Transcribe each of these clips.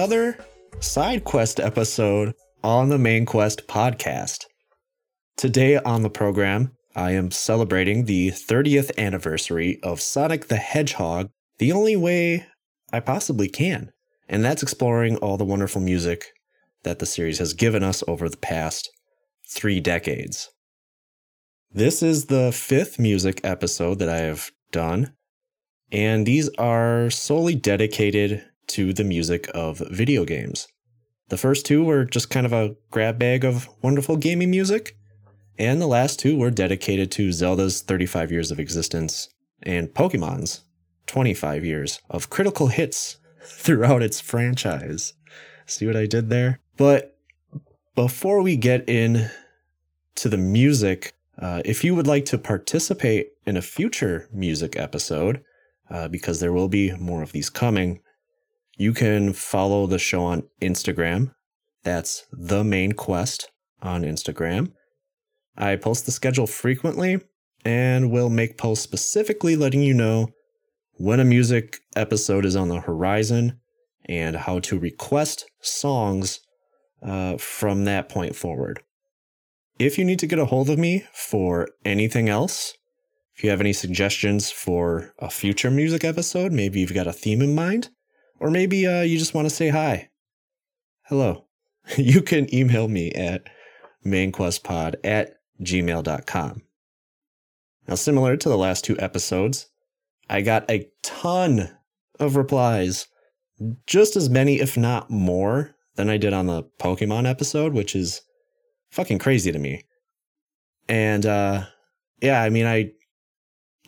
another side quest episode on the Main Quest podcast. Today on the program, I am celebrating the 30th anniversary of Sonic the Hedgehog the only way I possibly can, and that's exploring all the wonderful music that the series has given us over the past three decades. This is the fifth music episode that I have done, and these are solely dedicated to the music of video games. The first two were just kind of a grab bag of wonderful gaming music, and the last two were dedicated to Zelda's 35 years of existence and Pokemon's 25 years of critical hits throughout its franchise. See what I did there? But before we get in to the music, uh, if you would like to participate in a future music episode, uh, because there will be more of these coming, you can follow the show on Instagram. That's the main quest on Instagram. I post the schedule frequently and will make posts specifically letting you know when a music episode is on the horizon and how to request songs uh, from that point forward. If you need to get a hold of me for anything else, if you have any suggestions for a future music episode, maybe you've got a theme in mind, or maybe uh, you just want to say hi. Hello. you can email me at mainquestpod at gmail.com. Now, similar to the last two episodes, I got a ton of replies, just as many, if not more, than I did on the Pokemon episode, which is fucking crazy to me. And uh, yeah, I mean, I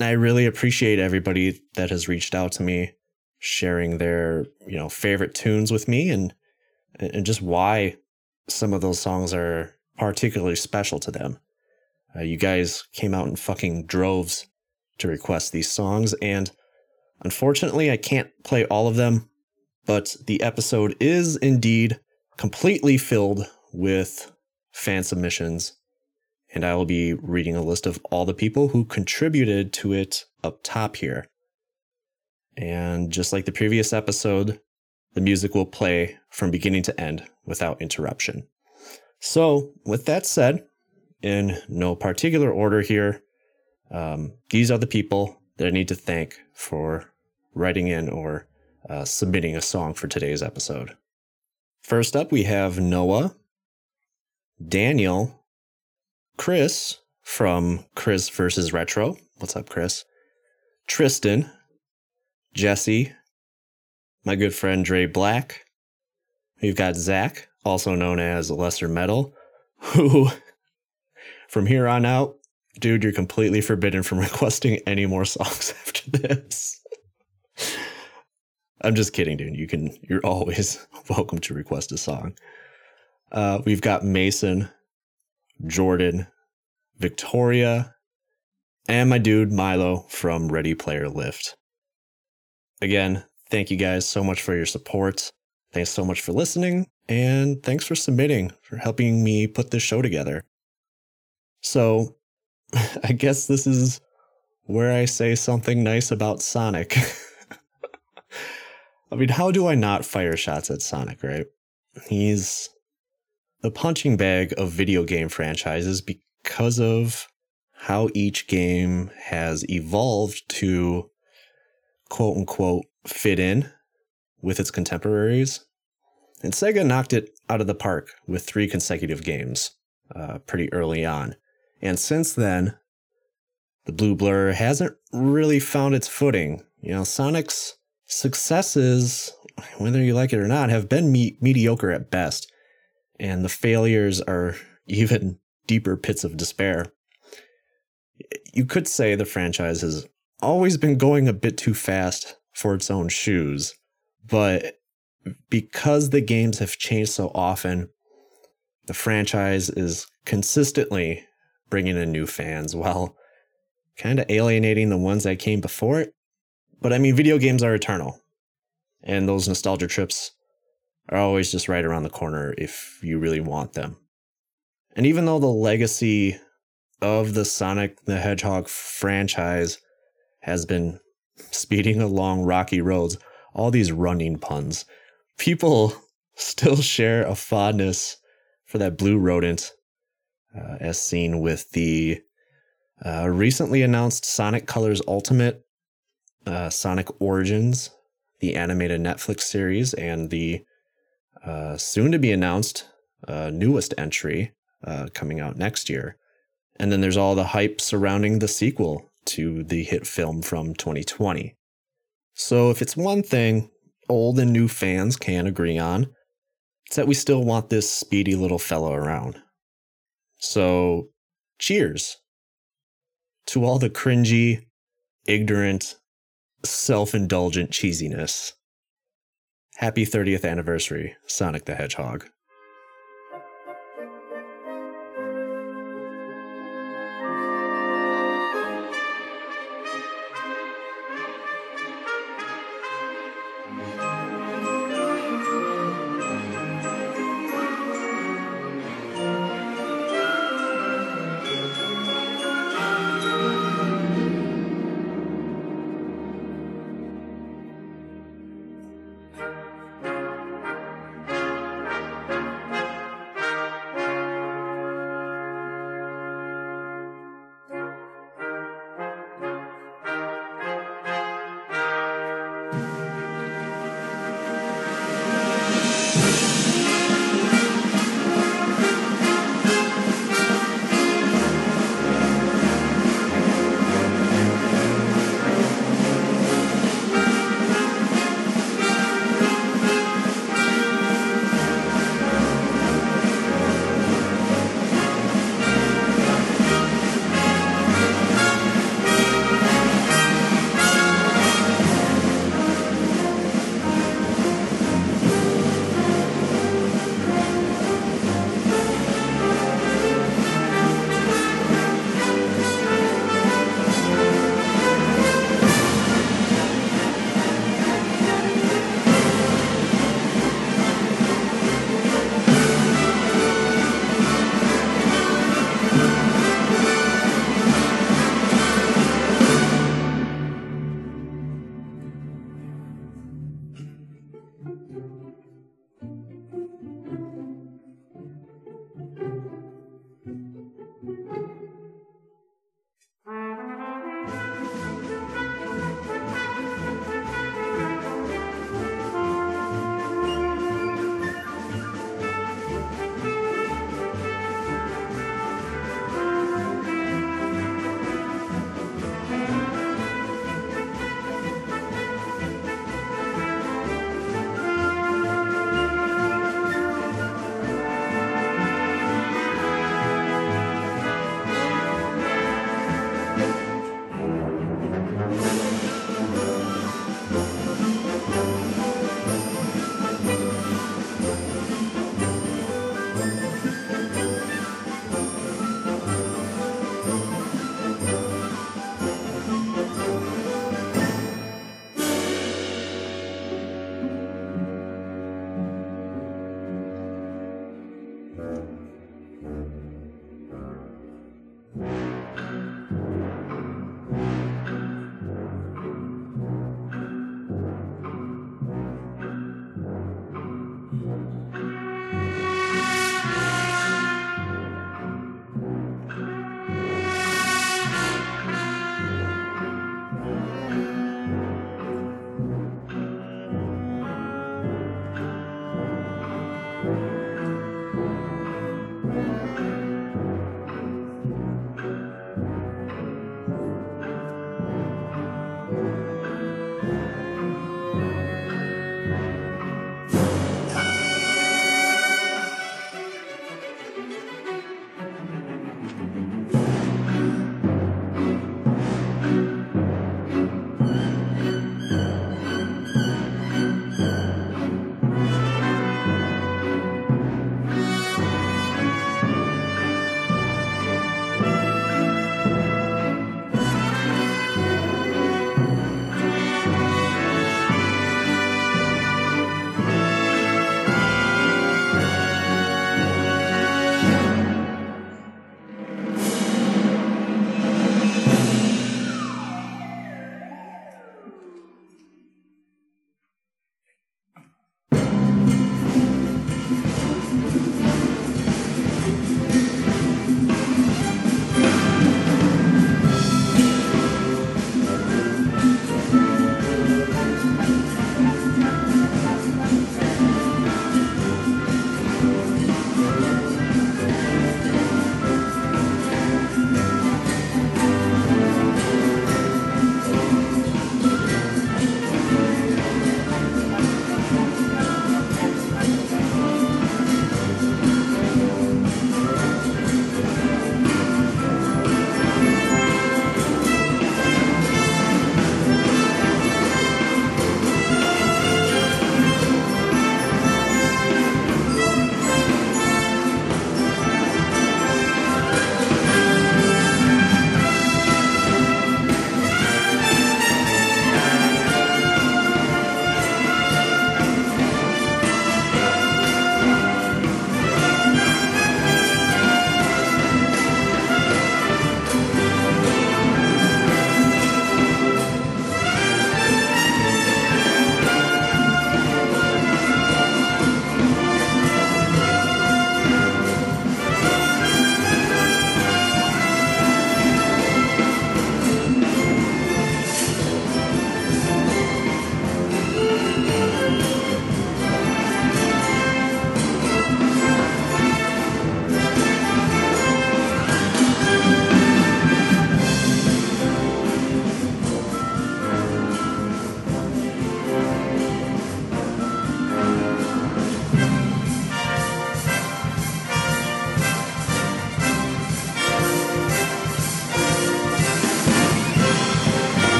I really appreciate everybody that has reached out to me, sharing their you know favorite tunes with me, and and just why some of those songs are particularly special to them. Uh, you guys came out in fucking droves to request these songs, and unfortunately, I can't play all of them, but the episode is indeed completely filled with fan submissions, and I will be reading a list of all the people who contributed to it up top here. And just like the previous episode, the music will play from beginning to end without interruption. So, with that said, in no particular order here. Um, these are the people that I need to thank for writing in or uh, submitting a song for today's episode. First up, we have Noah, Daniel, Chris from Chris versus Retro. What's up, Chris? Tristan, Jesse, my good friend Dre Black. We've got Zach, also known as Lesser Metal, who from here on out, dude, you're completely forbidden from requesting any more songs after this. I'm just kidding, dude. You can, you're always welcome to request a song. Uh, we've got Mason, Jordan, Victoria, and my dude Milo from Ready Player Lift. Again, thank you guys so much for your support. Thanks so much for listening, and thanks for submitting, for helping me put this show together. So I guess this is where I say something nice about Sonic. I mean, how do I not fire shots at Sonic, right? He's the punching bag of video game franchises because of how each game has evolved to quote unquote fit in with its contemporaries. And Sega knocked it out of the park with three consecutive games uh, pretty early on. And since then, the Blue Blur hasn't really found its footing. You know, Sonic's successes, whether you like it or not, have been me- mediocre at best. And the failures are even deeper pits of despair. You could say the franchise has always been going a bit too fast for its own shoes, but because the games have changed so often, the franchise is consistently bringing in new fans while kind of alienating the ones that came before it. But I mean, video games are eternal, and those nostalgia trips are always just right around the corner if you really want them. And even though the legacy of the Sonic the Hedgehog franchise has been speeding along rocky roads, all these running puns. People still share a fondness for that blue rodent, uh, as seen with the uh, recently announced Sonic Colors Ultimate, uh, Sonic Origins, the animated Netflix series, and the uh, soon to be announced uh, newest entry uh, coming out next year. And then there's all the hype surrounding the sequel to the hit film from 2020. So, if it's one thing old and new fans can agree on, it's that we still want this speedy little fellow around. So, cheers to all the cringy, ignorant, self indulgent cheesiness. Happy 30th anniversary, Sonic the Hedgehog.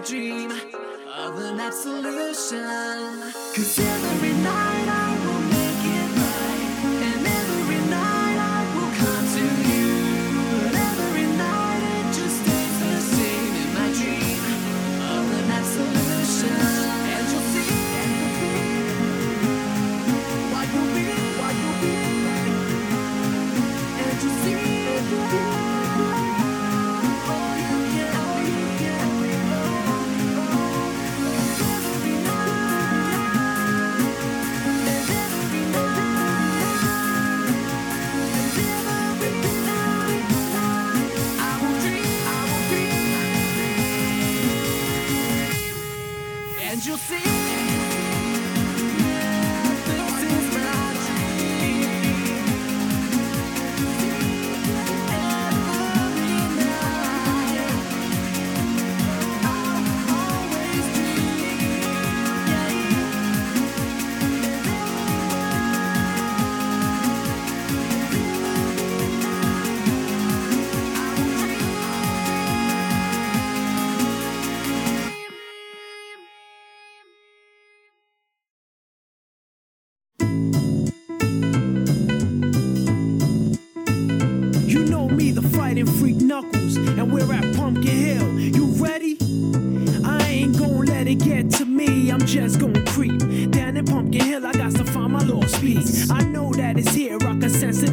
dream of an absolution. Cause every night I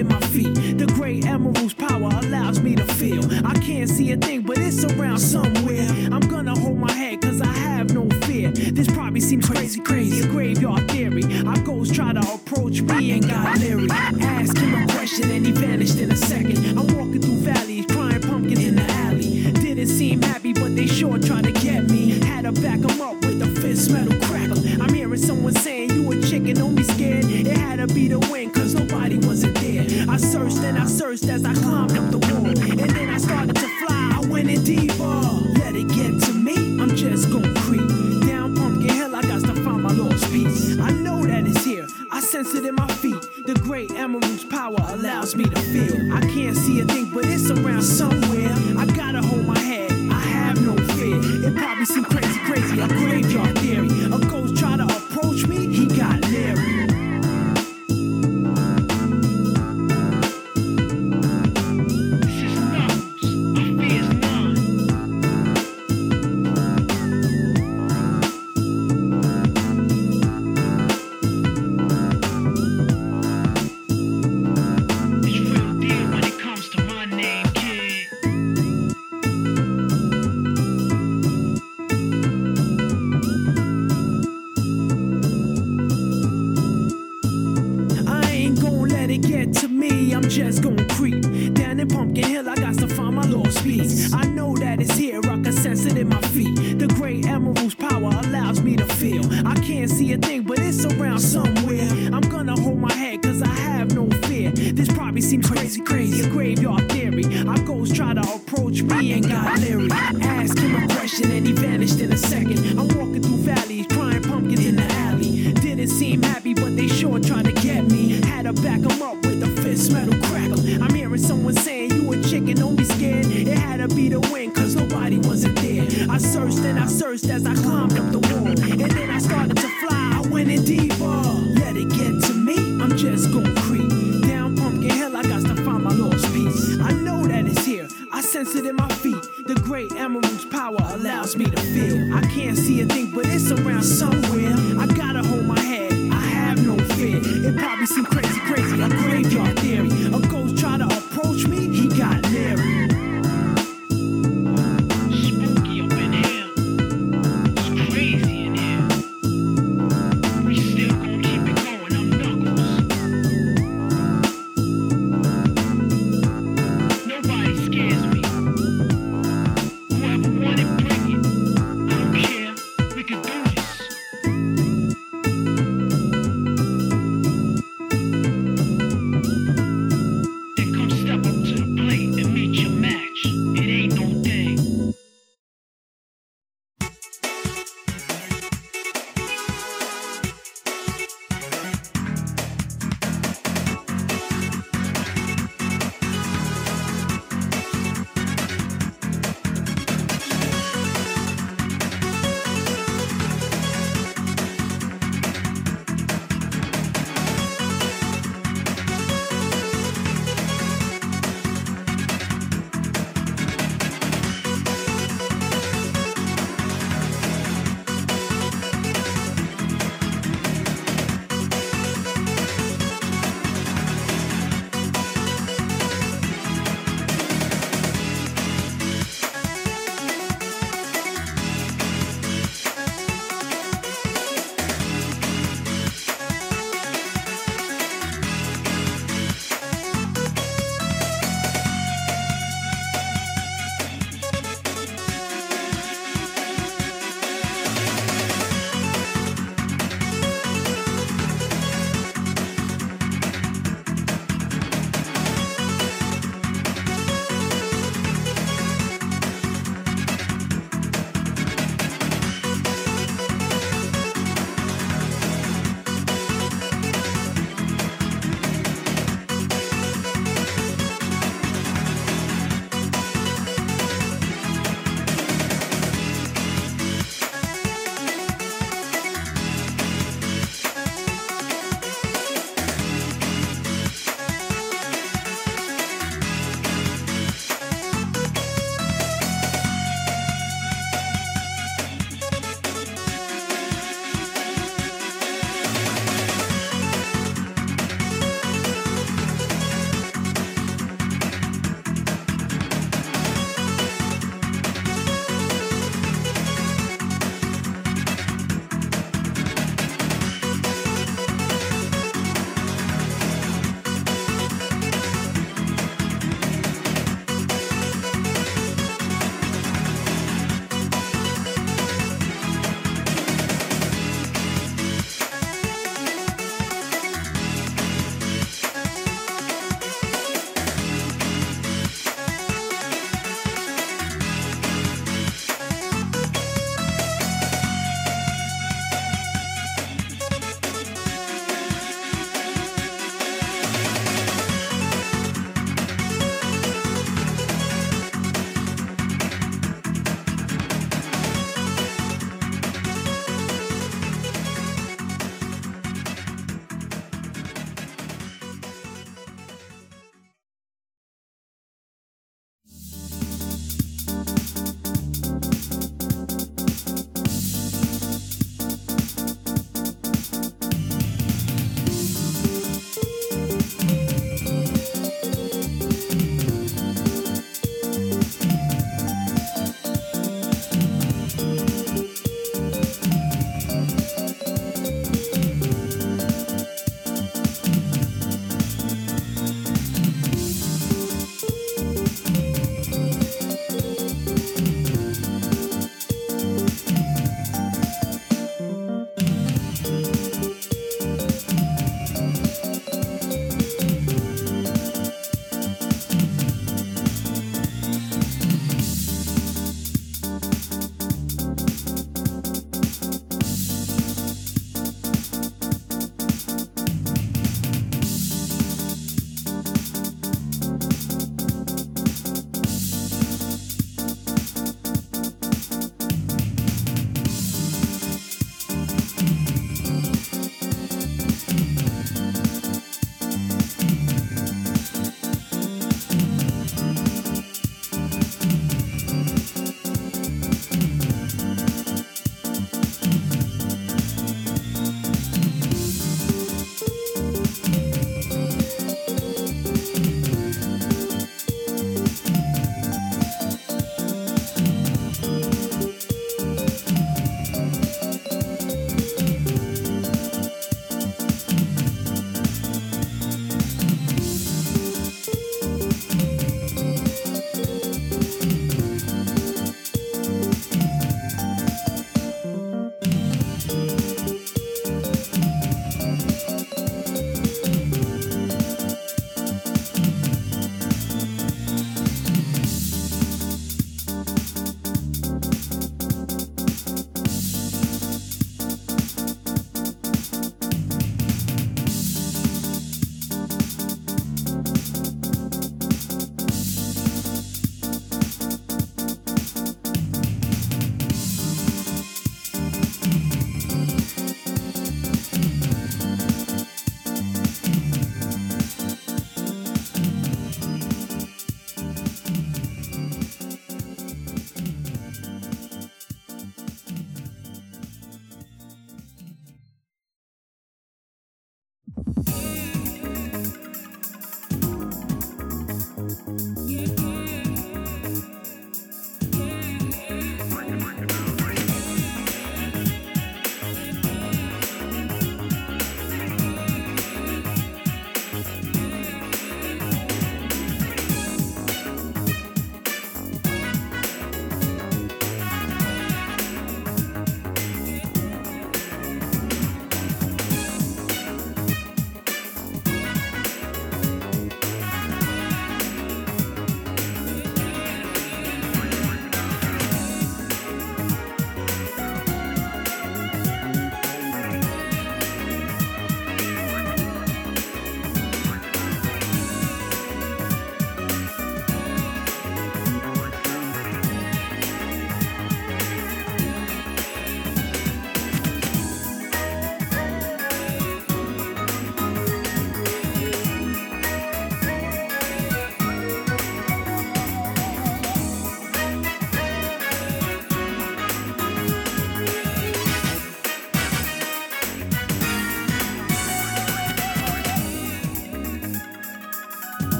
in my feet. The gray emerald's power allows me to feel. I can't see a thing, but it's around somewhere. I'm gonna hold my head, cause I have no fear. This probably seems crazy, crazy. Graveyard theory. Our ghosts try to approach me and got leery. Ask him a question and he vanishes.